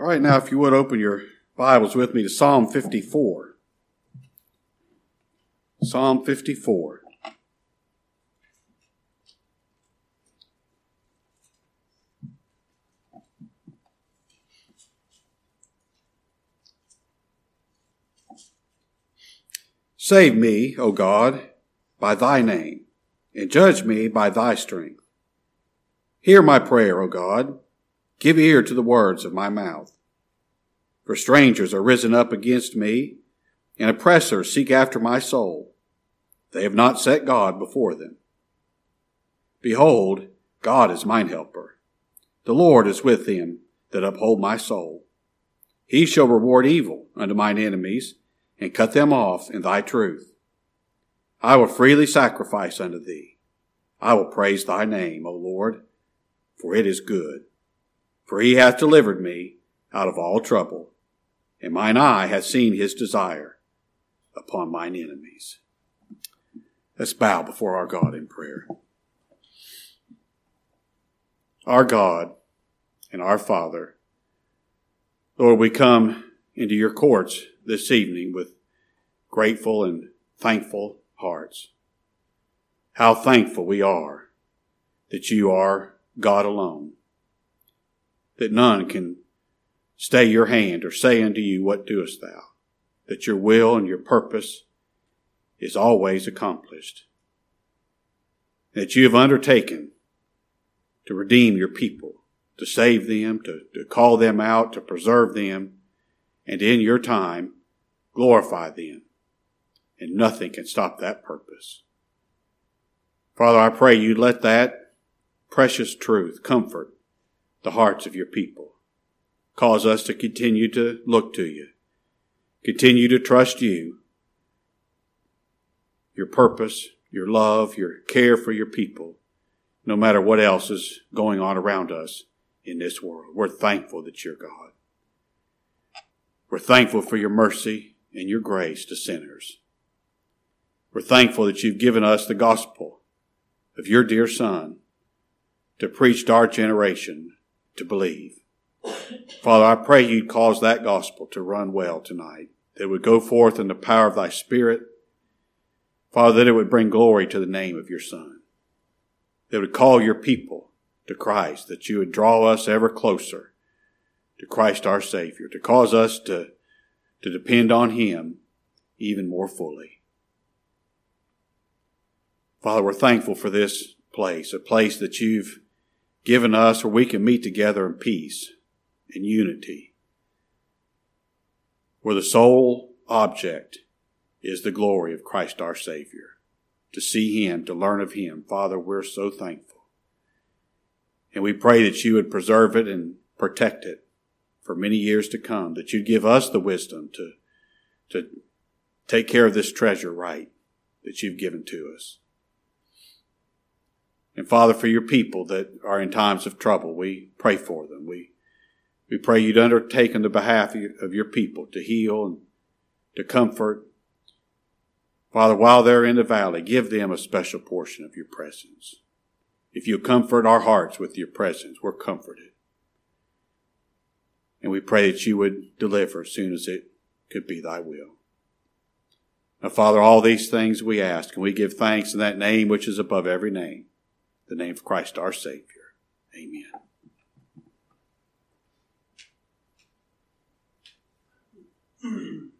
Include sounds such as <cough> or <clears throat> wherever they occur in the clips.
All right, now if you would open your Bibles with me to Psalm 54. Psalm 54. Save me, O God, by thy name, and judge me by thy strength. Hear my prayer, O God. Give ear to the words of my mouth. For strangers are risen up against me, and oppressors seek after my soul. They have not set God before them. Behold, God is mine helper. The Lord is with them that uphold my soul. He shall reward evil unto mine enemies, and cut them off in thy truth. I will freely sacrifice unto thee. I will praise thy name, O Lord, for it is good. For he hath delivered me out of all trouble, and mine eye hath seen his desire upon mine enemies. Let's bow before our God in prayer. Our God and our Father, Lord, we come into your courts this evening with grateful and thankful hearts. How thankful we are that you are God alone, that none can stay your hand or say unto you, What doest thou? That your will and your purpose is always accomplished. That you have undertaken to redeem your people, to save them, to, to call them out, to preserve them, and in your time, glorify them. And nothing can stop that purpose. Father, I pray you let that precious truth comfort the hearts of your people. Cause us to continue to look to you, continue to trust you, your purpose, your love, your care for your people, no matter what else is going on around us in this world. We're thankful that you're God. We're thankful for your mercy and your grace to sinners. We're thankful that you've given us the gospel of your dear Son to preach to our generation to believe. Father, I pray you'd cause that gospel to run well tonight, that it would go forth in the power of thy Spirit. Father, that it would bring glory to the name of your Son, that it would call your people to Christ, that you would draw us ever closer to Christ our Savior, to cause us to, to depend on Him even more fully. Father, we're thankful for this place, a place that you've given us where we can meet together in peace and unity, where the sole object is the glory of Christ our Savior. To see Him, to learn of Him. Father, we're so thankful. And we pray that you would preserve it and protect it for many years to come, that you'd give us the wisdom to, to take care of this treasure right that you've given to us. And Father, for your people that are in times of trouble, we pray for them. We, we pray you'd undertake on the behalf of your people to heal and to comfort. Father, while they're in the valley, give them a special portion of your presence. If you comfort our hearts with your presence, we're comforted. And we pray that you would deliver as soon as it could be thy will. Now, Father, all these things we ask, and we give thanks in that name which is above every name the name of Christ our Savior. Amen. <clears throat>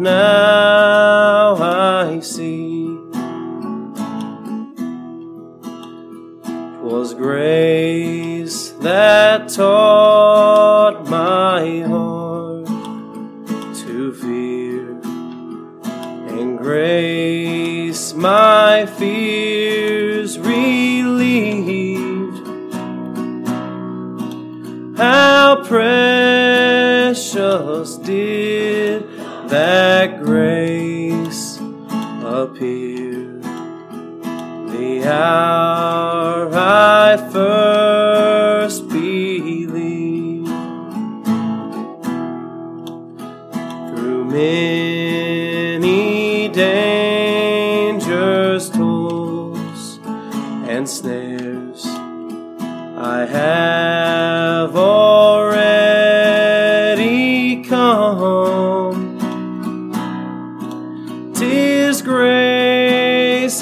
now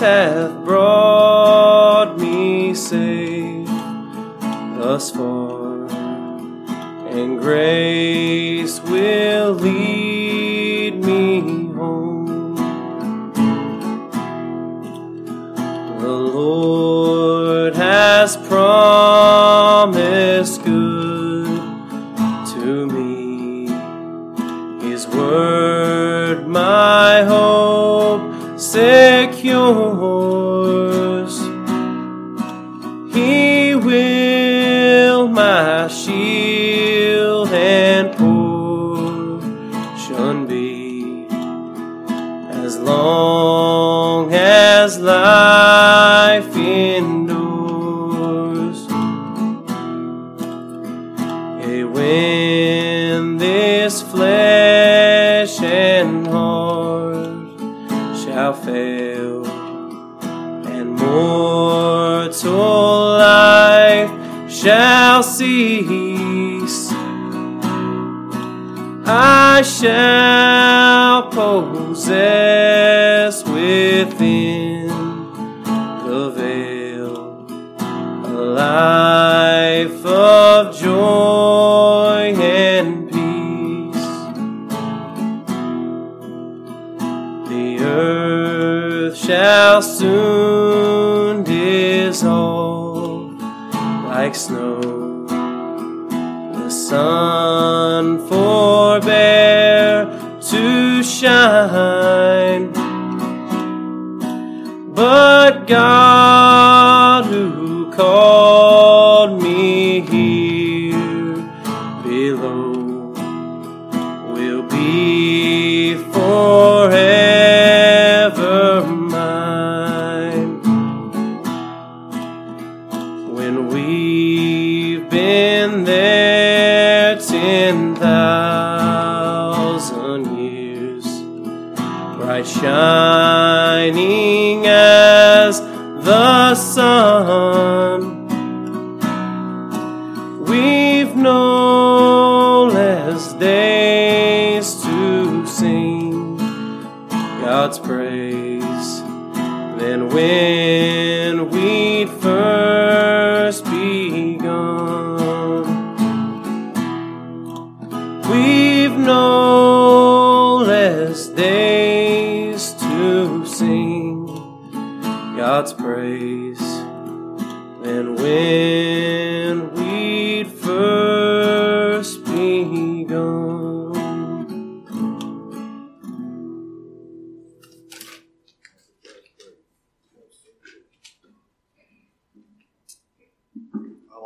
hath brought me safe thus far, and grace will lead cease, I shall possess within the veil a life of joy and peace. The earth shall soon dissolve like snow. Sun forbear to shine. But God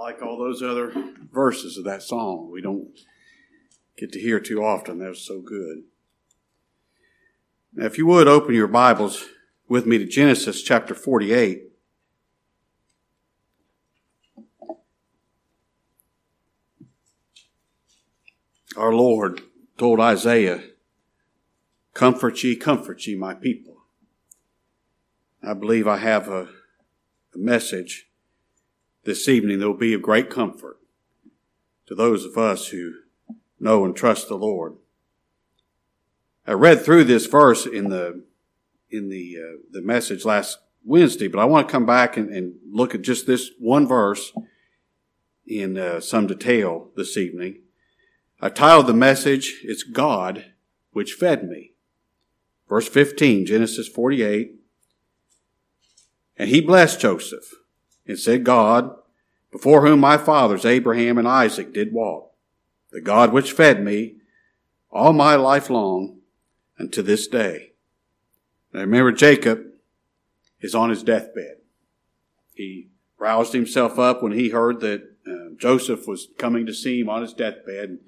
like all those other verses of that song. We don't get to hear too often. They're so good. Now, if you would open your Bibles with me to Genesis chapter 48. Our Lord told Isaiah, Comfort ye, comfort ye, my people. I believe I have a, a message this evening that will be of great comfort to those of us who know and trust the Lord. I read through this verse in the in the uh, the message last Wednesday, but I want to come back and, and look at just this one verse in uh, some detail this evening. I titled the message, It's God which fed me. Verse 15, Genesis 48. And he blessed Joseph and said, God, before whom my fathers Abraham and Isaac did walk, the God which fed me all my life long unto this day. Now remember Jacob is on his deathbed. He roused himself up when he heard that uh, Joseph was coming to see him on his deathbed.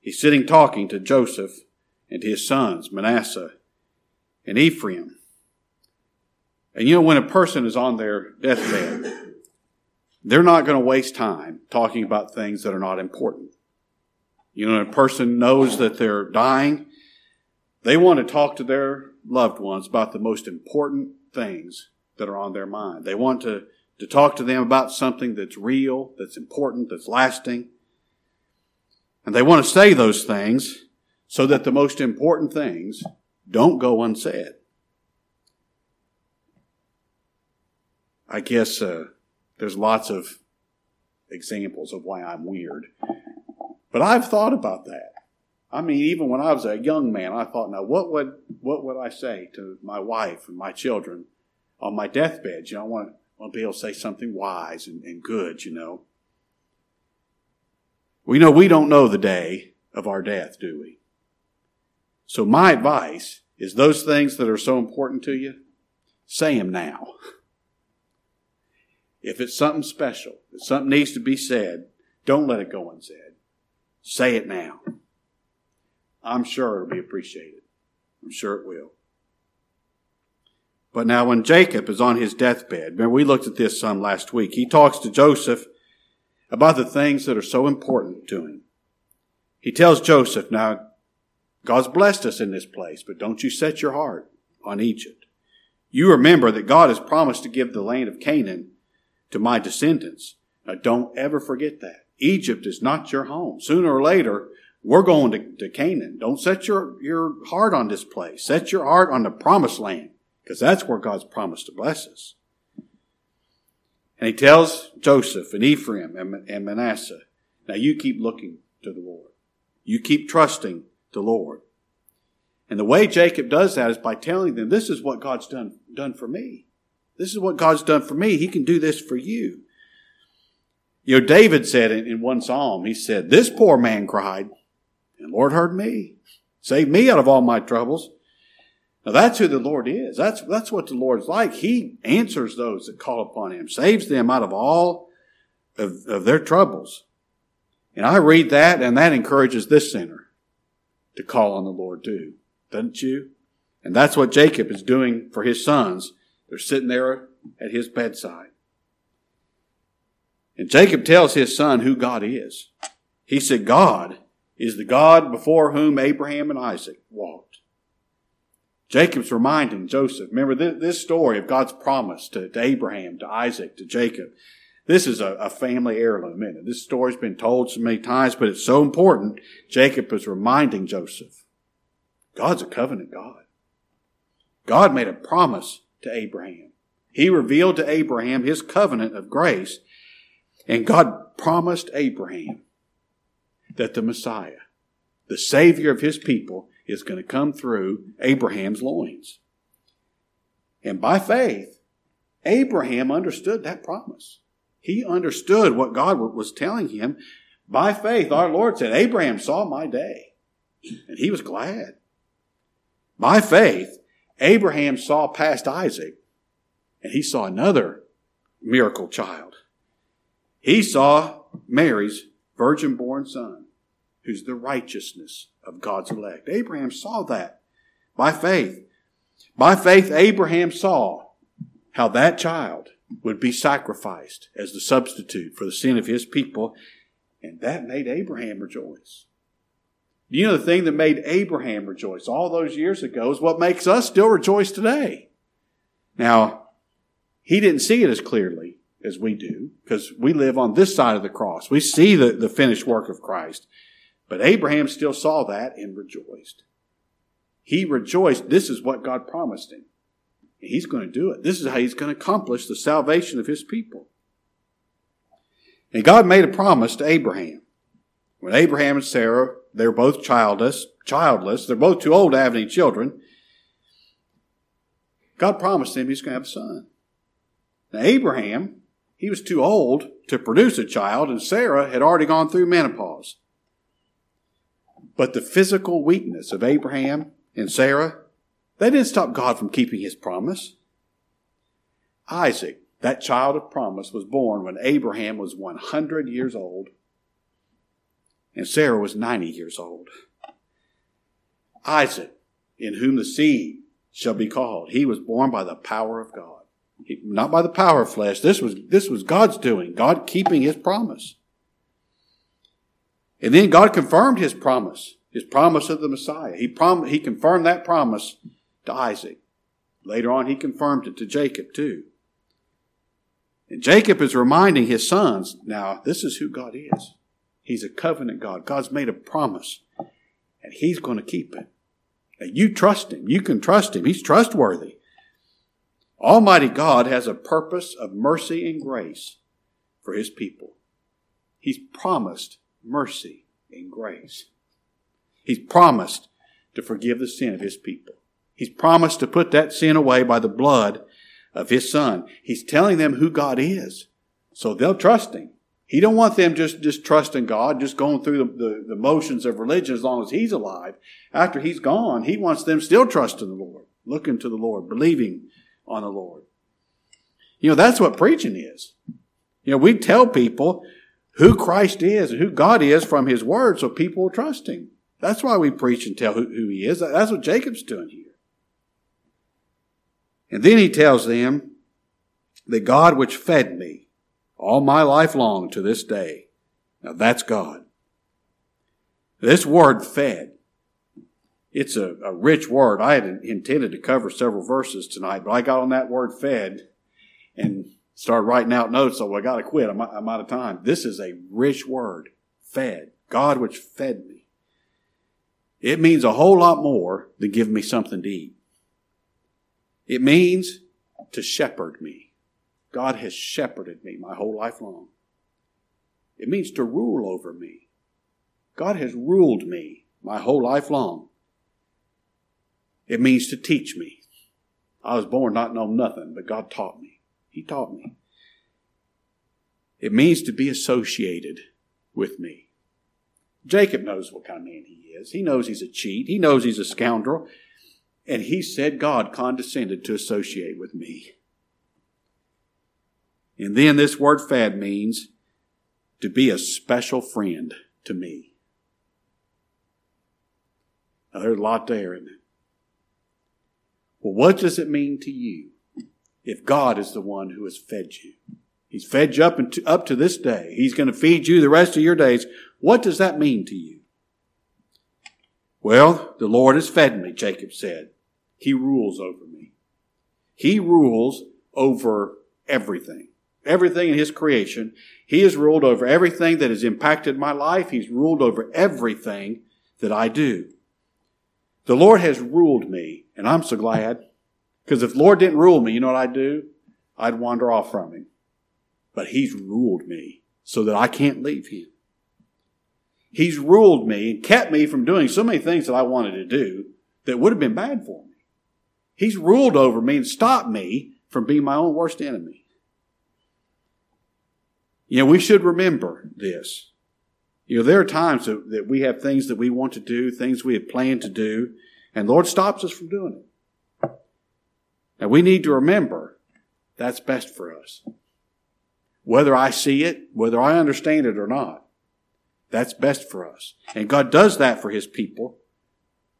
He's sitting talking to Joseph and his sons, Manasseh and Ephraim. And you know, when a person is on their deathbed, they're not going to waste time talking about things that are not important. You know, a person knows that they're dying. They want to talk to their loved ones about the most important things that are on their mind. They want to, to talk to them about something that's real, that's important, that's lasting. And they want to say those things so that the most important things don't go unsaid. I guess uh, there's lots of examples of why I'm weird. But I've thought about that. I mean, even when I was a young man, I thought, now what would what would I say to my wife and my children on my deathbed? You know, I want, I want to be able to say something wise and, and good, you know. We know we don't know the day of our death, do we? So my advice is those things that are so important to you, say them now. <laughs> If it's something special, if something needs to be said, don't let it go unsaid. Say it now. I'm sure it'll be appreciated. I'm sure it will. But now when Jacob is on his deathbed, remember we looked at this some last week, he talks to Joseph about the things that are so important to him. He tells Joseph, now God's blessed us in this place, but don't you set your heart on Egypt. You remember that God has promised to give the land of Canaan to my descendants. Now don't ever forget that. Egypt is not your home. Sooner or later, we're going to, to Canaan. Don't set your, your heart on this place. Set your heart on the promised land, because that's where God's promised to bless us. And he tells Joseph and Ephraim and, and Manasseh, now you keep looking to the Lord. You keep trusting the Lord. And the way Jacob does that is by telling them, this is what God's done, done for me. This is what God's done for me. He can do this for you. You know, David said in, one psalm, he said, This poor man cried, and Lord heard me, saved me out of all my troubles. Now that's who the Lord is. That's, that's what the Lord's like. He answers those that call upon Him, saves them out of all of, of their troubles. And I read that and that encourages this sinner to call on the Lord too. Doesn't you? And that's what Jacob is doing for his sons. They're sitting there at his bedside. And Jacob tells his son who God is. He said, God is the God before whom Abraham and Isaac walked. Jacob's reminding Joseph, remember this, story of God's promise to, Abraham, to Isaac, to Jacob. This is a, family heirloom, it? This story's been told so many times, but it's so important. Jacob is reminding Joseph, God's a covenant God. God made a promise to Abraham. He revealed to Abraham his covenant of grace and God promised Abraham that the Messiah, the Savior of his people, is going to come through Abraham's loins. And by faith, Abraham understood that promise. He understood what God was telling him. By faith, our Lord said, Abraham saw my day, and he was glad. By faith, Abraham saw past Isaac, and he saw another miracle child. He saw Mary's virgin born son, who's the righteousness of God's elect. Abraham saw that by faith. By faith, Abraham saw how that child would be sacrificed as the substitute for the sin of his people, and that made Abraham rejoice. You know, the thing that made Abraham rejoice all those years ago is what makes us still rejoice today. Now, he didn't see it as clearly as we do, because we live on this side of the cross. We see the, the finished work of Christ. But Abraham still saw that and rejoiced. He rejoiced. This is what God promised him. He's going to do it. This is how he's going to accomplish the salvation of his people. And God made a promise to Abraham. When Abraham and Sarah, they were both childless, childless, they're both too old to have any children. God promised him he's going to have a son. Now, Abraham, he was too old to produce a child, and Sarah had already gone through menopause. But the physical weakness of Abraham and Sarah, they didn't stop God from keeping his promise. Isaac, that child of promise, was born when Abraham was 100 years old and Sarah was 90 years old. Isaac, in whom the seed shall be called, he was born by the power of God. He, not by the power of flesh. This was, this was God's doing, God keeping his promise. And then God confirmed his promise, his promise of the Messiah. He, prom- he confirmed that promise to Isaac. Later on, he confirmed it to Jacob too. And Jacob is reminding his sons, now, this is who God is. He's a covenant God. God's made a promise, and He's going to keep it. And you trust Him. You can trust Him. He's trustworthy. Almighty God has a purpose of mercy and grace for His people. He's promised mercy and grace. He's promised to forgive the sin of His people. He's promised to put that sin away by the blood of His Son. He's telling them who God is, so they'll trust Him. He don't want them just, just trusting God, just going through the, the, the, motions of religion as long as He's alive. After He's gone, He wants them still trusting the Lord, looking to the Lord, believing on the Lord. You know, that's what preaching is. You know, we tell people who Christ is and who God is from His Word so people will trust Him. That's why we preach and tell who, who He is. That's what Jacob's doing here. And then He tells them, the God which fed me all my life long to this day. Now that's God. This word fed, it's a, a rich word. I had intended to cover several verses tonight, but I got on that word fed and started writing out notes, so I got to quit. I'm, I'm out of time. This is a rich word. Fed. God which fed me. It means a whole lot more than give me something to eat. It means to shepherd me. God has shepherded me my whole life long. It means to rule over me. God has ruled me my whole life long. It means to teach me. I was born not knowing nothing, but God taught me. He taught me. It means to be associated with me. Jacob knows what kind of man he is. He knows he's a cheat. He knows he's a scoundrel. And he said God condescended to associate with me. And then this word fed means to be a special friend to me. Now, there's a lot there, isn't it? Well, what does it mean to you if God is the one who has fed you? He's fed you up, into, up to this day. He's going to feed you the rest of your days. What does that mean to you? Well, the Lord has fed me, Jacob said. He rules over me. He rules over everything everything in His creation. He has ruled over everything that has impacted my life. He's ruled over everything that I do. The Lord has ruled me, and I'm so glad. Because if the Lord didn't rule me, you know what I'd do? I'd wander off from Him. But He's ruled me so that I can't leave Him. He's ruled me and kept me from doing so many things that I wanted to do that would have been bad for me. He's ruled over me and stopped me from being my own worst enemy. You know, we should remember this. You know, there are times that, we have things that we want to do, things we have planned to do, and Lord stops us from doing it. Now we need to remember that's best for us. Whether I see it, whether I understand it or not, that's best for us. And God does that for His people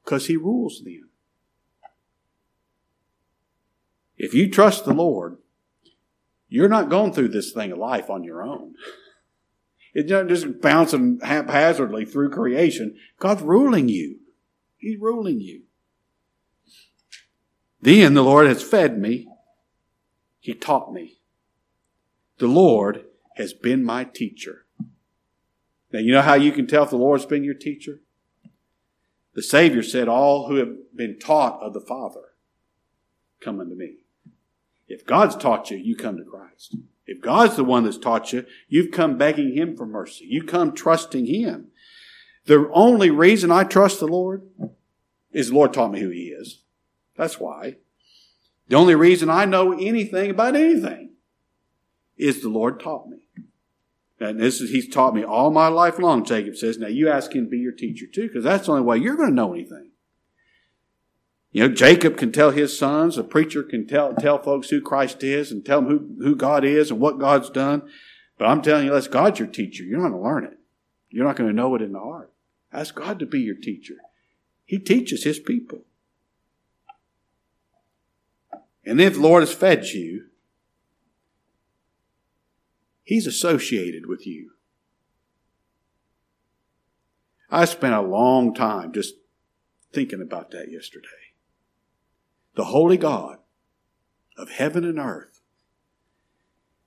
because He rules them. If you trust the Lord, you're not going through this thing of life on your own. It's not just bouncing haphazardly through creation. God's ruling you. He's ruling you. Then the Lord has fed me. He taught me. The Lord has been my teacher. Now, you know how you can tell if the Lord's been your teacher? The Savior said, All who have been taught of the Father come unto me. If God's taught you, you come to Christ. If God's the one that's taught you, you've come begging Him for mercy. You come trusting Him. The only reason I trust the Lord is the Lord taught me who He is. That's why. The only reason I know anything about anything is the Lord taught me. And this is, He's taught me all my life long, Jacob says. Now you ask Him to be your teacher too, because that's the only way you're going to know anything. You know, Jacob can tell his sons, a preacher can tell, tell folks who Christ is and tell them who, who God is and what God's done. But I'm telling you, unless God's your teacher, you're not going to learn it. You're not going to know it in the heart. Ask God to be your teacher. He teaches His people. And if the Lord has fed you, He's associated with you. I spent a long time just thinking about that yesterday the holy God of heaven and earth,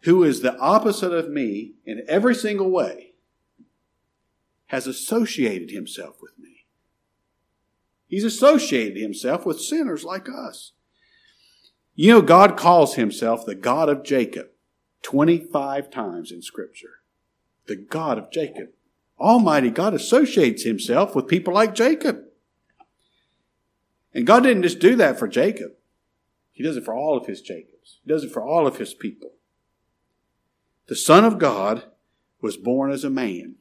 who is the opposite of me in every single way, has associated himself with me. He's associated himself with sinners like us. You know, God calls himself the God of Jacob 25 times in Scripture. The God of Jacob. Almighty God associates himself with people like Jacob. And God didn't just do that for Jacob. He does it for all of his Jacobs. He does it for all of his people. The Son of God was born as a man.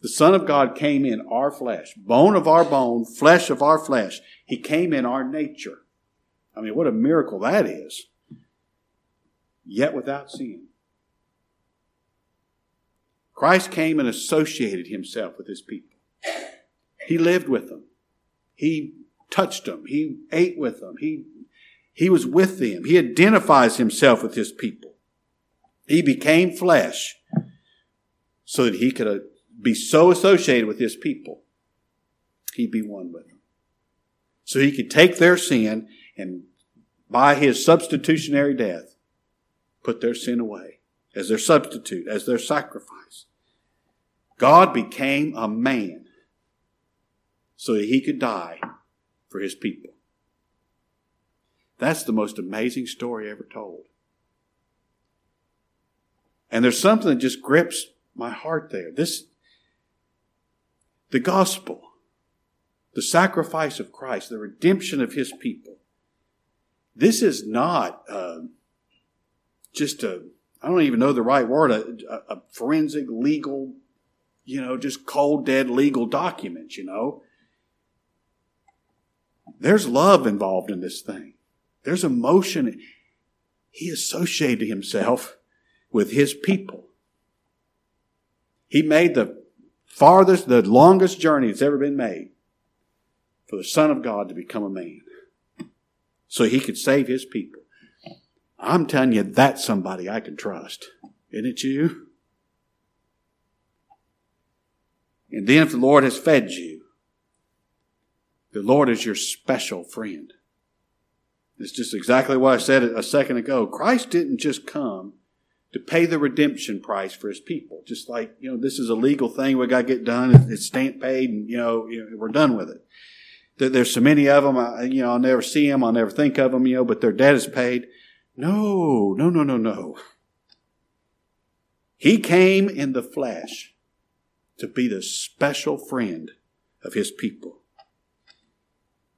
The Son of God came in our flesh, bone of our bone, flesh of our flesh. He came in our nature. I mean, what a miracle that is. Yet without sin. Christ came and associated himself with his people. He lived with them. He touched them. He ate with them. He, he was with them. He identifies himself with his people. He became flesh so that he could uh, be so associated with his people. He'd be one with them. So he could take their sin and by his substitutionary death, put their sin away as their substitute, as their sacrifice. God became a man so that he could die for his people. That's the most amazing story ever told. And there's something that just grips my heart there. This, the gospel, the sacrifice of Christ, the redemption of his people. This is not uh, just a, I don't even know the right word, a, a forensic legal, you know, just cold, dead legal document, you know. There's love involved in this thing. There's emotion. He associated himself with his people. He made the farthest, the longest journey that's ever been made for the Son of God to become a man so he could save his people. I'm telling you, that's somebody I can trust. Isn't it you? And then if the Lord has fed you, the Lord is your special friend. It's just exactly what I said a second ago. Christ didn't just come to pay the redemption price for his people. Just like, you know, this is a legal thing we got to get done. It's stamp paid and, you know, we're done with it. There's so many of them, I, you know, I'll never see them. I'll never think of them, you know, but their debt is paid. No, no, no, no, no. He came in the flesh to be the special friend of his people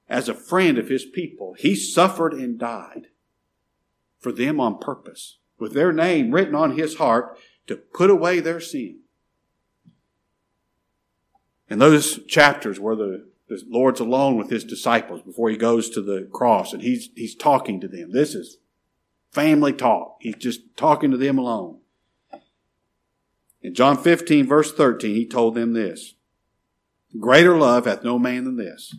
as a friend of his people. He suffered and died for them on purpose, with their name written on his heart to put away their sin. In those chapters where the, the Lord's alone with his disciples before he goes to the cross and he's, he's talking to them. This is family talk. He's just talking to them alone. In John 15 verse 13, he told them this. Greater love hath no man than this,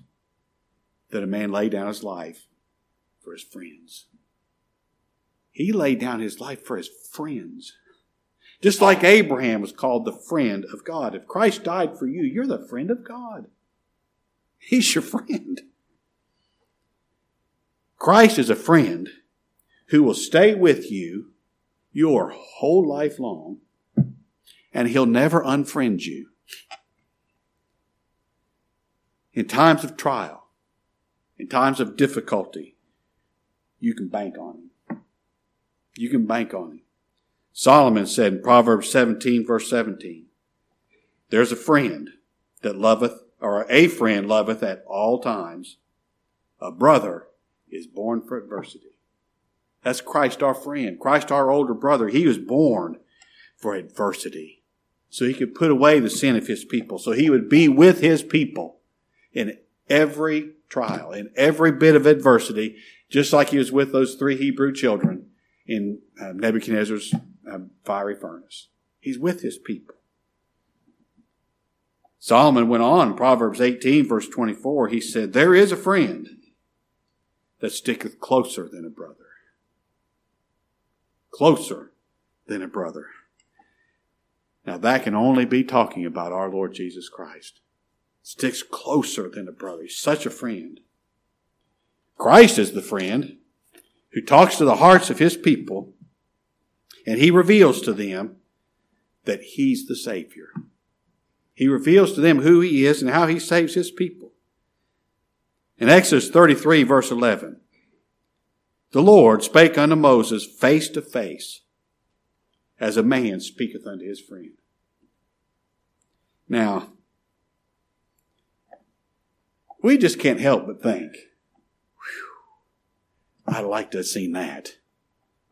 that a man lay down his life for his friends. He laid down his life for his friends. Just like Abraham was called the friend of God. If Christ died for you, you're the friend of God. He's your friend. Christ is a friend who will stay with you your whole life long, and he'll never unfriend you. In times of trial, in times of difficulty, you can bank on Him. You can bank on Him. Solomon said in Proverbs 17, verse 17, There's a friend that loveth, or a friend loveth at all times. A brother is born for adversity. That's Christ our friend, Christ our older brother. He was born for adversity. So he could put away the sin of his people. So he would be with his people in every trial, in every bit of adversity, just like he was with those three Hebrew children in uh, Nebuchadnezzar's uh, fiery furnace. He's with his people. Solomon went on, Proverbs 18, verse 24, he said, There is a friend that sticketh closer than a brother. Closer than a brother. Now that can only be talking about our Lord Jesus Christ. Sticks closer than a brother. He's such a friend. Christ is the friend who talks to the hearts of his people and he reveals to them that he's the Savior. He reveals to them who he is and how he saves his people. In Exodus 33, verse 11, the Lord spake unto Moses face to face, as a man speaketh unto his friend. Now, we just can't help but think, I'd like to have seen that.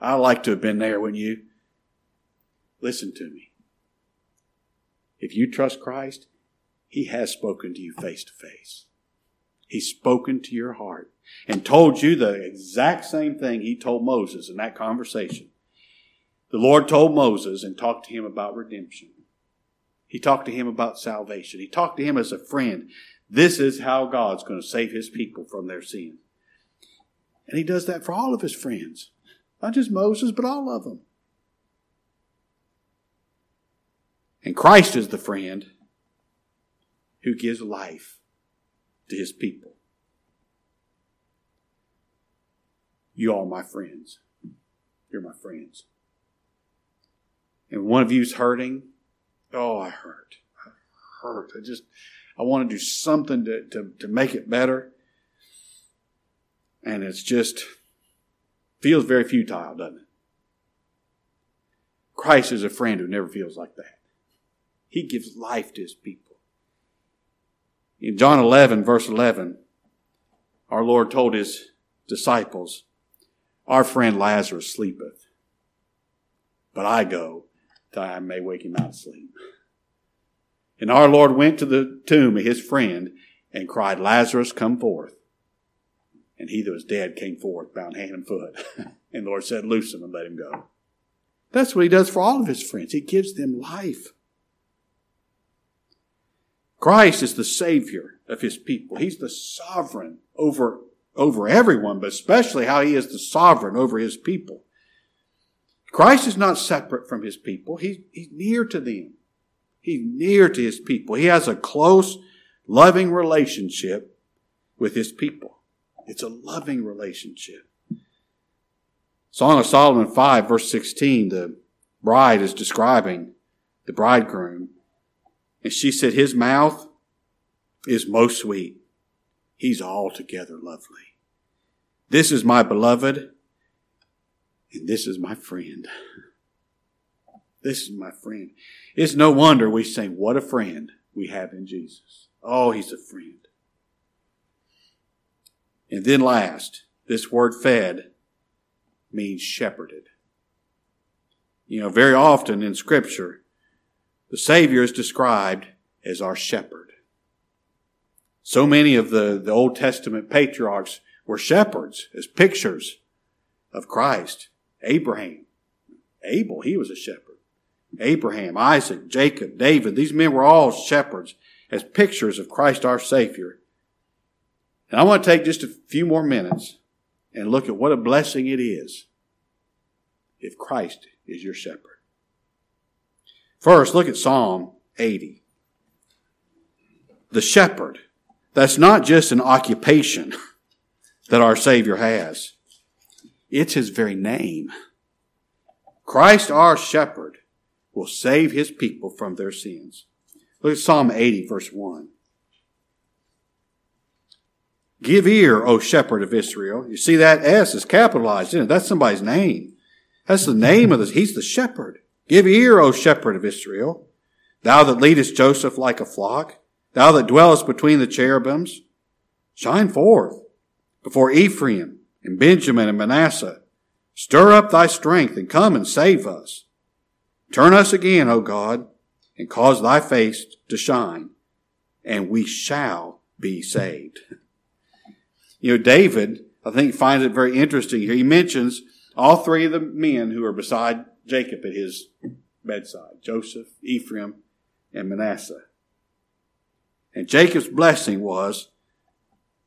I'd like to have been there when you. Listen to me. If you trust Christ, He has spoken to you face to face. He's spoken to your heart and told you the exact same thing He told Moses in that conversation. The Lord told Moses and talked to him about redemption. He talked to him about salvation. He talked to him as a friend. This is how God's going to save his people from their sin. And he does that for all of his friends. Not just Moses, but all of them. And Christ is the friend who gives life to his people. You are my friends. You're my friends. And one of you's hurting. Oh, I hurt. I hurt. I just, I want to do something to, to, to make it better. And it's just, feels very futile, doesn't it? Christ is a friend who never feels like that. He gives life to his people. In John 11, verse 11, our Lord told his disciples, Our friend Lazarus sleepeth, but I go that I may wake him out of sleep. And our Lord went to the tomb of his friend and cried, Lazarus, come forth. And he that was dead came forth, bound hand and foot. <laughs> and the Lord said, Loose him and let him go. That's what he does for all of his friends. He gives them life. Christ is the Savior of his people. He's the sovereign over, over everyone, but especially how he is the sovereign over his people. Christ is not separate from his people. He's, he's near to them. He's near to his people. He has a close, loving relationship with his people. It's a loving relationship. Song of Solomon 5, verse 16, the bride is describing the bridegroom. And she said, His mouth is most sweet. He's altogether lovely. This is my beloved, and this is my friend. This is my friend. It's no wonder we say, What a friend we have in Jesus. Oh, he's a friend. And then last, this word fed means shepherded. You know, very often in Scripture, the Savior is described as our shepherd. So many of the, the Old Testament patriarchs were shepherds as pictures of Christ. Abraham, Abel, he was a shepherd. Abraham, Isaac, Jacob, David, these men were all shepherds as pictures of Christ our Savior. And I want to take just a few more minutes and look at what a blessing it is if Christ is your shepherd. First, look at Psalm 80. The shepherd. That's not just an occupation <laughs> that our Savior has. It's his very name. Christ our shepherd will save his people from their sins. Look at Psalm 80 verse 1. Give ear, O shepherd of Israel. You see that S is capitalized, it? That's somebody's name. That's the name of this. He's the shepherd. Give ear, O shepherd of Israel. Thou that leadest Joseph like a flock. Thou that dwellest between the cherubims. Shine forth before Ephraim and Benjamin and Manasseh. Stir up thy strength and come and save us. Turn us again, O God, and cause thy face to shine, and we shall be saved. You know, David, I think, finds it very interesting here. He mentions all three of the men who are beside Jacob at his bedside Joseph, Ephraim, and Manasseh. And Jacob's blessing was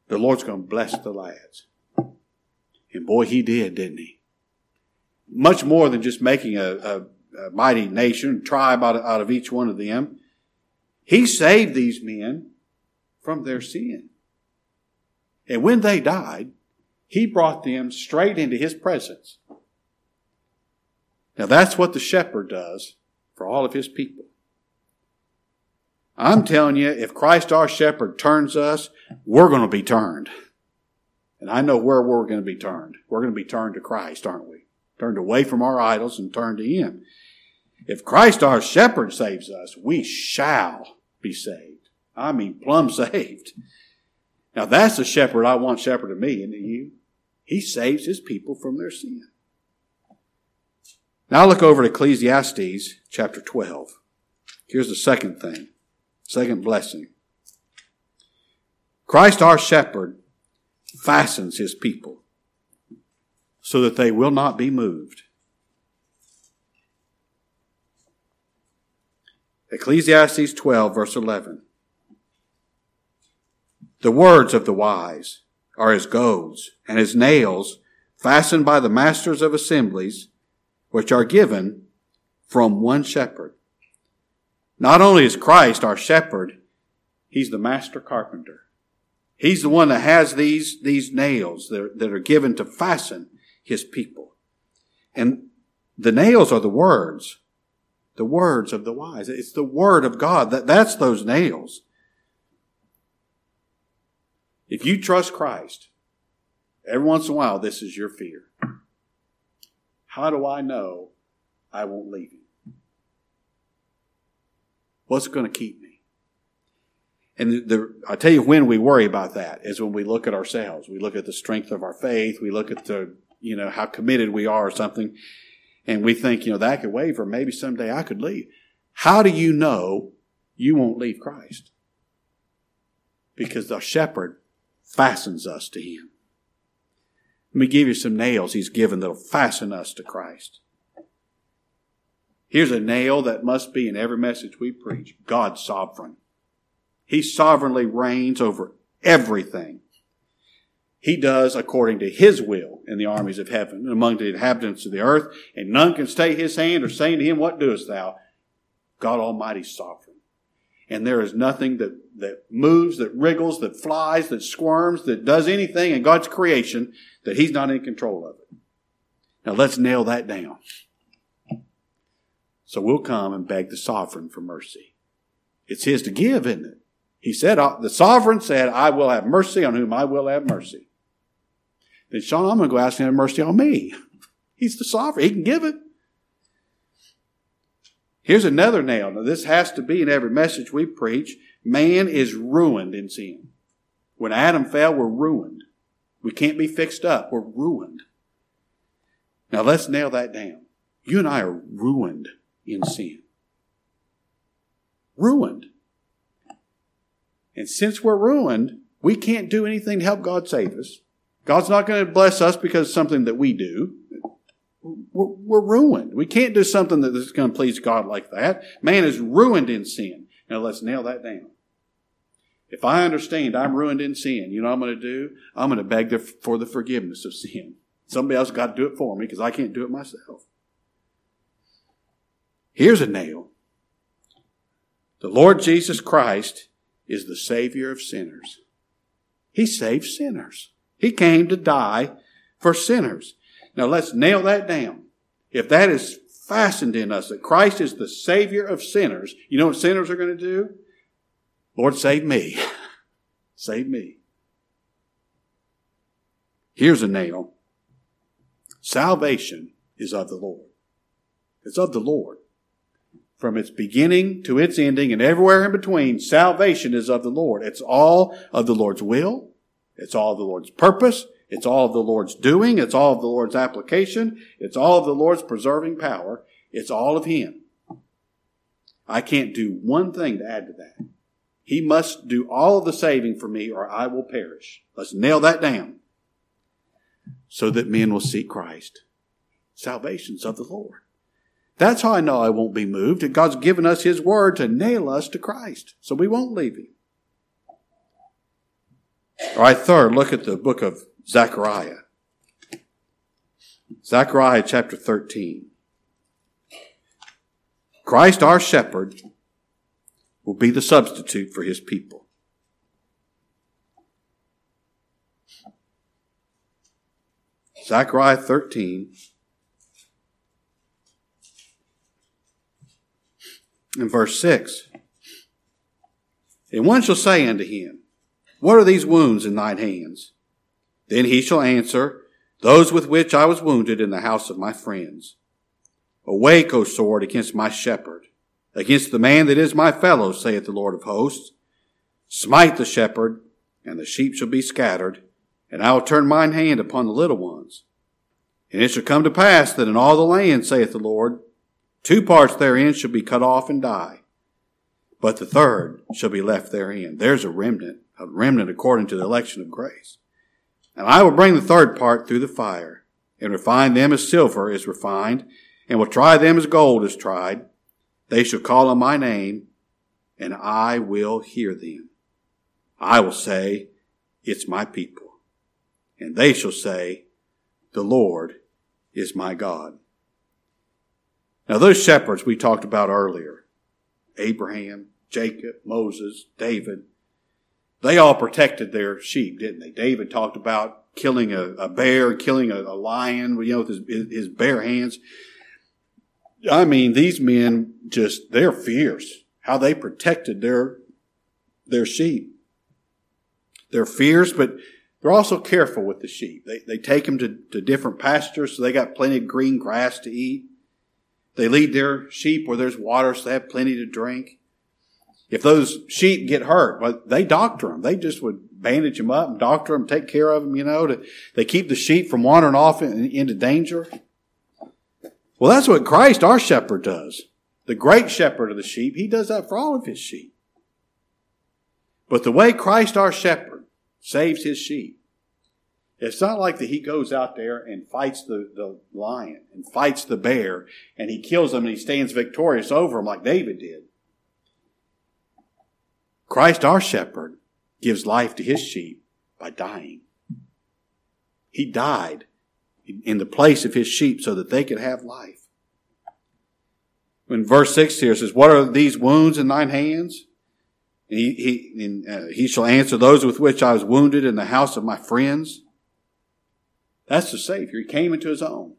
the Lord's going to bless the lads. And boy, he did, didn't he? Much more than just making a, a, mighty nation, tribe out of, out of each one of them. He saved these men from their sin. And when they died, he brought them straight into his presence. Now that's what the shepherd does for all of his people. I'm telling you, if Christ our shepherd turns us, we're going to be turned. And I know where we're going to be turned. We're going to be turned to Christ, aren't we? Turned away from our idols and turned to Him. If Christ our shepherd saves us, we shall be saved. I mean, plumb <laughs> saved. Now that's the shepherd I want shepherd to me and to you. He saves his people from their sin. Now look over at Ecclesiastes chapter 12. Here's the second thing. Second blessing. Christ our shepherd fastens his people so that they will not be moved. Ecclesiastes 12, verse 11. The words of the wise are as goads, and as nails fastened by the masters of assemblies, which are given from one shepherd. Not only is Christ our shepherd, he's the master carpenter. He's the one that has these, these nails that are, that are given to fasten his people. And the nails are the words, the words of the wise. It's the word of God. That, that's those nails. If you trust Christ, every once in a while, this is your fear. How do I know I won't leave him? What's going to keep me? And the, the, I tell you when we worry about that is when we look at ourselves. We look at the strength of our faith. We look at the, you know, how committed we are or something. And we think, you know, that I could waver. Maybe someday I could leave. How do you know you won't leave Christ? Because the shepherd fastens us to Him. Let me give you some nails He's given that'll fasten us to Christ. Here's a nail that must be in every message we preach God's sovereign. He sovereignly reigns over everything. He does according to His will in the armies of heaven and among the inhabitants of the earth, and none can stay His hand or say to Him, What doest thou? God Almighty sovereign and there is nothing that, that moves, that wriggles, that flies, that squirms, that does anything in God's creation that He's not in control of it. Now let's nail that down. So we'll come and beg the sovereign for mercy. It's His to give, isn't it? He said, the sovereign said, I will have mercy on whom I will have mercy. Then Sean, I'm going to go ask him to have mercy on me. He's the sovereign. He can give it. Here's another nail. Now, this has to be in every message we preach. Man is ruined in sin. When Adam fell, we're ruined. We can't be fixed up. We're ruined. Now, let's nail that down. You and I are ruined in sin. Ruined. And since we're ruined, we can't do anything to help God save us. God's not going to bless us because of something that we do we're, we're ruined. We can't do something that is going to please God like that. Man is ruined in sin. Now let's nail that down. If I understand I'm ruined in sin, you know what I'm going to do? I'm going to beg for the forgiveness of sin. Somebody else got to do it for me because I can't do it myself. Here's a nail. The Lord Jesus Christ is the Savior of sinners. He saves sinners. He came to die for sinners. Now let's nail that down. If that is fastened in us, that Christ is the Savior of sinners, you know what sinners are going to do? Lord, save me. <laughs> save me. Here's a nail. Salvation is of the Lord. It's of the Lord. From its beginning to its ending and everywhere in between, salvation is of the Lord. It's all of the Lord's will. It's all the Lord's purpose. It's all the Lord's doing. It's all the Lord's application. It's all the Lord's preserving power. It's all of Him. I can't do one thing to add to that. He must do all of the saving for me or I will perish. Let's nail that down. So that men will seek Christ. Salvation's of the Lord. That's how I know I won't be moved. God's given us His word to nail us to Christ. So we won't leave Him. All right, third, look at the book of Zechariah. Zechariah chapter 13. Christ, our shepherd, will be the substitute for his people. Zechariah 13. In verse 6. And one shall say unto him, What are these wounds in thine hands? Then he shall answer, Those with which I was wounded in the house of my friends. Awake, O sword, against my shepherd, against the man that is my fellow, saith the Lord of hosts. Smite the shepherd, and the sheep shall be scattered, and I will turn mine hand upon the little ones. And it shall come to pass that in all the land, saith the Lord, two parts therein shall be cut off and die, but the third shall be left therein. There's a remnant, a remnant according to the election of grace. And I will bring the third part through the fire, and refine them as silver is refined, and will try them as gold is tried. They shall call on my name, and I will hear them. I will say, It's my people. And they shall say, The Lord is my God. Now, those shepherds we talked about earlier Abraham, Jacob, Moses, David they all protected their sheep, didn't they? David talked about killing a, a bear, killing a, a, lion, you know, with his, his bare hands. I mean, these men just, they're fierce. How they protected their, their sheep. They're fierce, but they're also careful with the sheep. They, they take them to, to different pastures, so they got plenty of green grass to eat. They lead their sheep where there's water, so they have plenty to drink. If those sheep get hurt, well, they doctor them. They just would bandage them up and doctor them, take care of them, you know, to, they keep the sheep from wandering off in, into danger. Well, that's what Christ, our shepherd, does. The great shepherd of the sheep, he does that for all of his sheep. But the way Christ, our shepherd, saves his sheep, it's not like that he goes out there and fights the, the lion and fights the bear and he kills them and he stands victorious over them like David did. Christ, our shepherd, gives life to his sheep by dying. He died in the place of his sheep so that they could have life. When verse 6 here says, What are these wounds in thine hands? he, he, uh, he shall answer those with which I was wounded in the house of my friends. That's the Savior. He came into his own.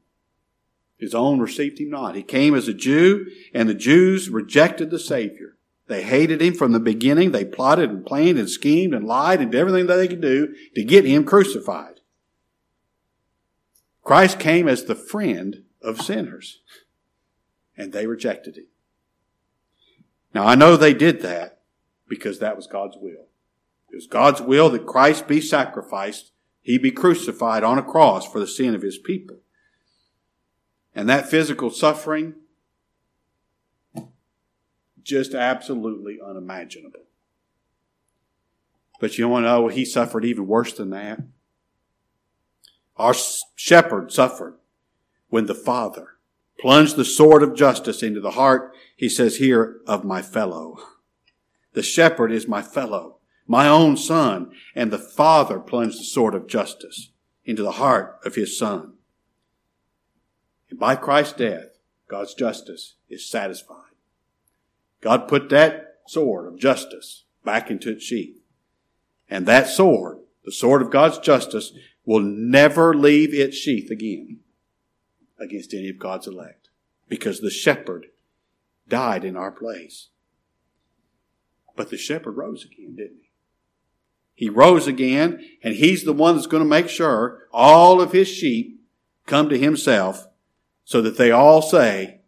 His own received him not. He came as a Jew, and the Jews rejected the Savior. They hated him from the beginning. They plotted and planned and schemed and lied and did everything that they could do to get him crucified. Christ came as the friend of sinners, and they rejected him. Now, I know they did that because that was God's will. It was God's will that Christ be sacrificed, he be crucified on a cross for the sin of his people. And that physical suffering just absolutely unimaginable. But you want to know he suffered even worse than that? Our shepherd suffered when the Father plunged the sword of justice into the heart, he says here, of my fellow. The shepherd is my fellow, my own son, and the Father plunged the sword of justice into the heart of his son. And by Christ's death, God's justice is satisfied. God put that sword of justice back into its sheath. And that sword, the sword of God's justice, will never leave its sheath again against any of God's elect because the shepherd died in our place. But the shepherd rose again, didn't he? He rose again, and he's the one that's going to make sure all of his sheep come to himself so that they all say,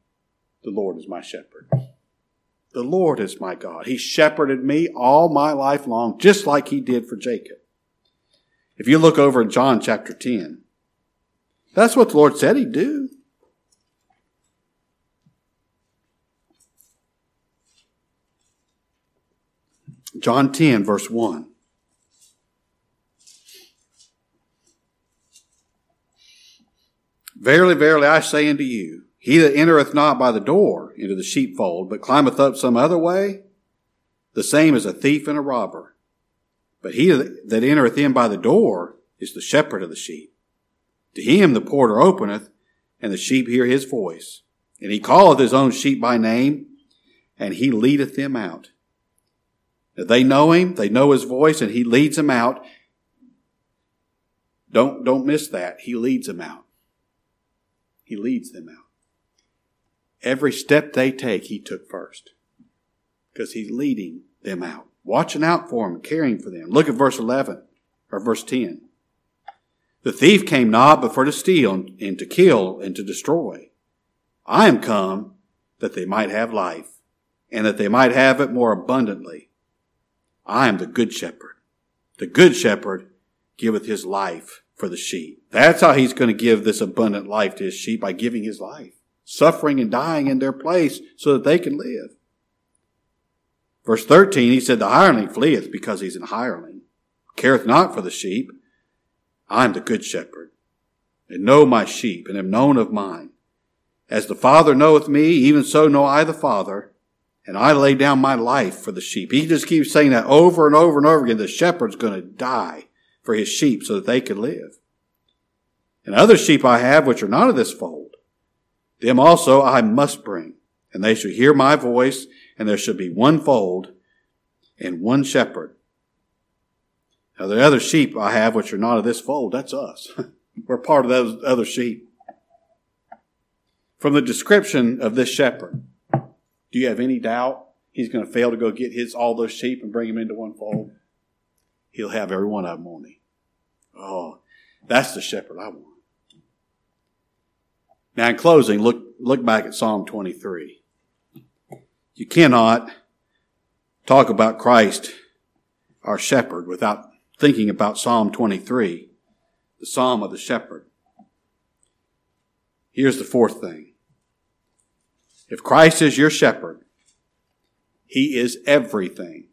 The Lord is my shepherd. The Lord is my God. He shepherded me all my life long, just like he did for Jacob. If you look over in John chapter 10, that's what the Lord said he'd do. John 10, verse 1. Verily, verily, I say unto you, he that entereth not by the door into the sheepfold, but climbeth up some other way, the same is a thief and a robber. But he that entereth in by the door is the shepherd of the sheep. To him the porter openeth, and the sheep hear his voice. And he calleth his own sheep by name, and he leadeth them out. They know him, they know his voice, and he leads them out. Don't, don't miss that. He leads them out. He leads them out. Every step they take, he took first. Because he's leading them out. Watching out for them, caring for them. Look at verse 11, or verse 10. The thief came not but for to steal and to kill and to destroy. I am come that they might have life and that they might have it more abundantly. I am the good shepherd. The good shepherd giveth his life for the sheep. That's how he's going to give this abundant life to his sheep by giving his life, suffering and dying in their place so that they can live. Verse 13, he said, The hireling fleeth because he's an hireling, careth not for the sheep. I am the good shepherd, and know my sheep, and am known of mine. As the Father knoweth me, even so know I the Father, and I lay down my life for the sheep. He just keeps saying that over and over and over again. The shepherd's going to die for his sheep so that they can live. And other sheep I have which are not of this fold. Them also I must bring, and they shall hear my voice, and there shall be one fold and one shepherd. Now the other sheep I have which are not of this fold, that's us. <laughs> We're part of those other sheep. From the description of this shepherd, do you have any doubt he's going to fail to go get his all those sheep and bring them into one fold? He'll have every one of them, won't? Oh, that's the shepherd I want. Now, in closing, look, look back at Psalm 23. You cannot talk about Christ, our shepherd, without thinking about Psalm 23, the Psalm of the shepherd. Here's the fourth thing. If Christ is your shepherd, he is everything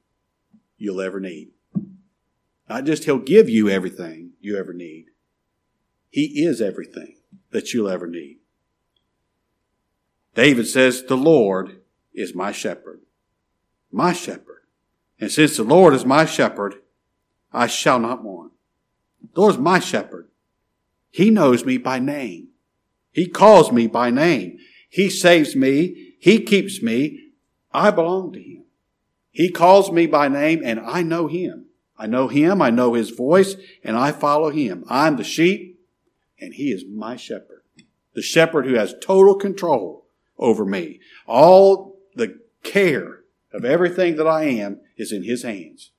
you'll ever need. Not just He'll give you everything you ever need. He is everything that you'll ever need. David says, The Lord is my shepherd. My shepherd. And since the Lord is my shepherd, I shall not want. The Lord is my shepherd. He knows me by name. He calls me by name. He saves me. He keeps me. I belong to Him. He calls me by name and I know Him. I know him, I know his voice, and I follow him. I'm the sheep, and he is my shepherd. The shepherd who has total control over me. All the care of everything that I am is in his hands.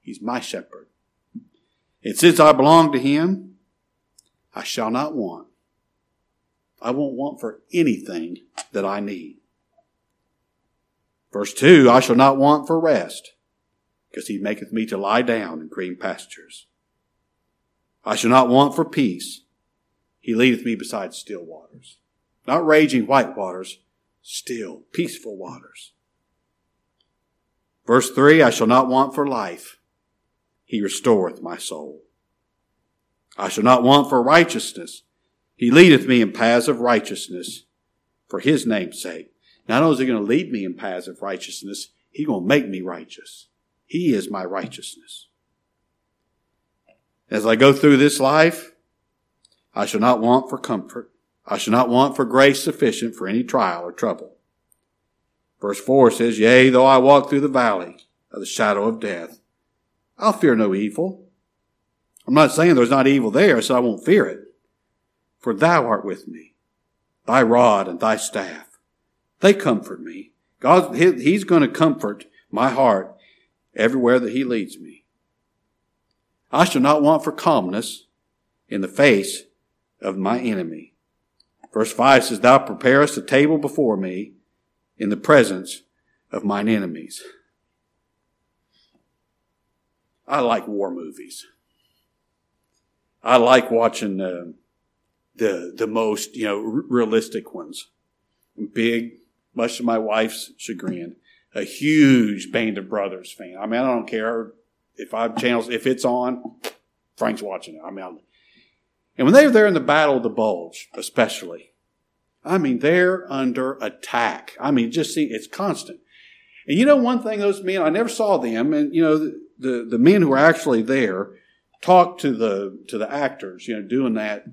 He's my shepherd. And since I belong to him, I shall not want. I won't want for anything that I need. Verse 2 I shall not want for rest because he maketh me to lie down in green pastures. I shall not want for peace. He leadeth me beside still waters. Not raging white waters, still, peaceful waters. Verse 3 I shall not want for life. He restoreth my soul. I shall not want for righteousness. He leadeth me in paths of righteousness for his name's sake. Not only is he going to lead me in paths of righteousness, he's going to make me righteous. He is my righteousness. As I go through this life, I shall not want for comfort. I shall not want for grace sufficient for any trial or trouble. Verse 4 says, Yea, though I walk through the valley of the shadow of death, I'll fear no evil. I'm not saying there's not evil there, so I won't fear it. For thou art with me. Thy rod and thy staff, they comfort me. God, He's going to comfort my heart everywhere that he leads me. I shall not want for calmness in the face of my enemy. Verse 5 says, Thou preparest a table before me in the presence of mine enemies. I like war movies. I like watching uh, the the most you know r- realistic ones. Big, much to my wife's chagrin, a huge Band of Brothers fan. I mean, I don't care if I channels if it's on. Frank's watching it. I mean, and when they're there in the Battle of the Bulge, especially, I mean, they're under attack. I mean, just see, it's constant. And you know, one thing, those men, I never saw them, and you know, the, the, the men who were actually there talked to the, to the actors, you know, doing that,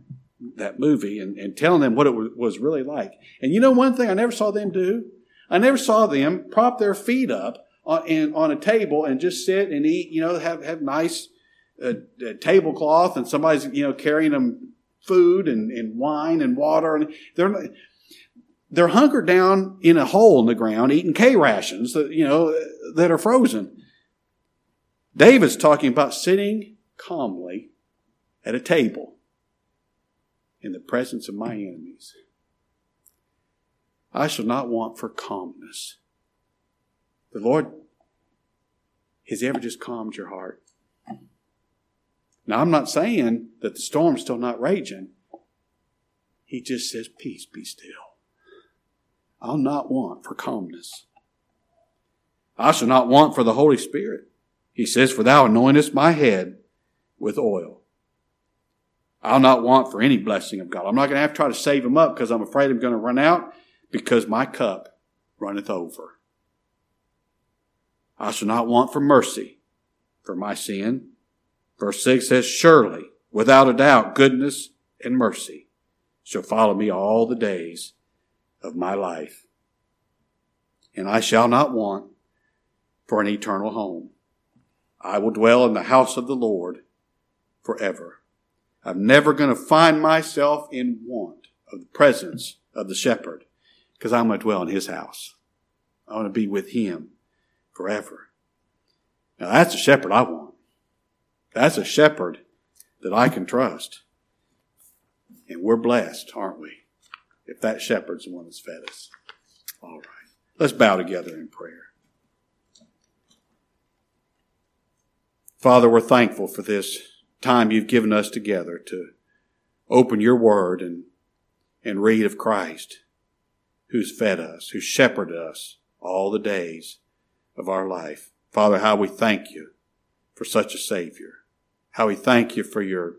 that movie and, and telling them what it was really like. And you know, one thing I never saw them do? I never saw them prop their feet up on, on a table and just sit and eat, you know, have, have nice, uh, uh, tablecloth and somebody's, you know, carrying them food and, and wine and water. And they're, they're hunkered down in a hole in the ground eating K rations that, you know, that are frozen. David's talking about sitting calmly at a table in the presence of my enemies. I shall not want for calmness. The Lord has ever just calmed your heart. Now, I'm not saying that the storm's still not raging. He just says, Peace, be still. I'll not want for calmness. I shall not want for the Holy Spirit. He says, For thou anointest my head with oil. I'll not want for any blessing of God. I'm not going to have to try to save him up because I'm afraid I'm going to run out because my cup runneth over. I shall not want for mercy for my sin. Verse 6 says, Surely, without a doubt, goodness and mercy shall follow me all the days of my life. And I shall not want for an eternal home. I will dwell in the house of the Lord forever. I'm never going to find myself in want of the presence of the shepherd because I'm going to dwell in his house. I want to be with him forever. Now that's a shepherd I want. That's a shepherd that I can trust. And we're blessed, aren't we? If that shepherd's the one that's fed us. All right. Let's bow together in prayer. Father, we're thankful for this time you've given us together to open your word and, and read of Christ who's fed us, who shepherded us all the days of our life. Father, how we thank you for such a Savior. How we thank you for your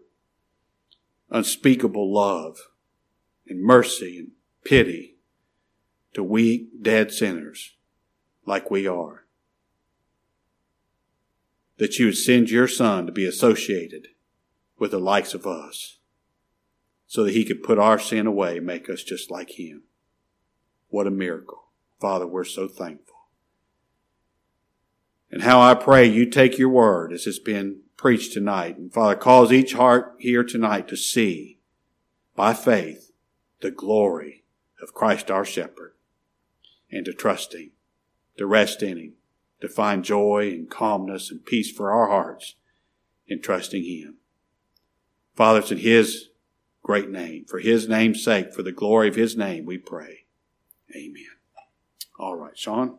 unspeakable love and mercy and pity to weak, dead sinners like we are. That you would send your Son to be associated with the likes of us so that he could put our sin away, and make us just like him. What a miracle. Father, we're so thankful. And how I pray you take your word as it's been preached tonight. And Father, cause each heart here tonight to see by faith the glory of Christ our shepherd and to trust him, to rest in him, to find joy and calmness and peace for our hearts in trusting him. Father, it's in his great name, for his name's sake, for the glory of his name, we pray. Amen. All right, Sean.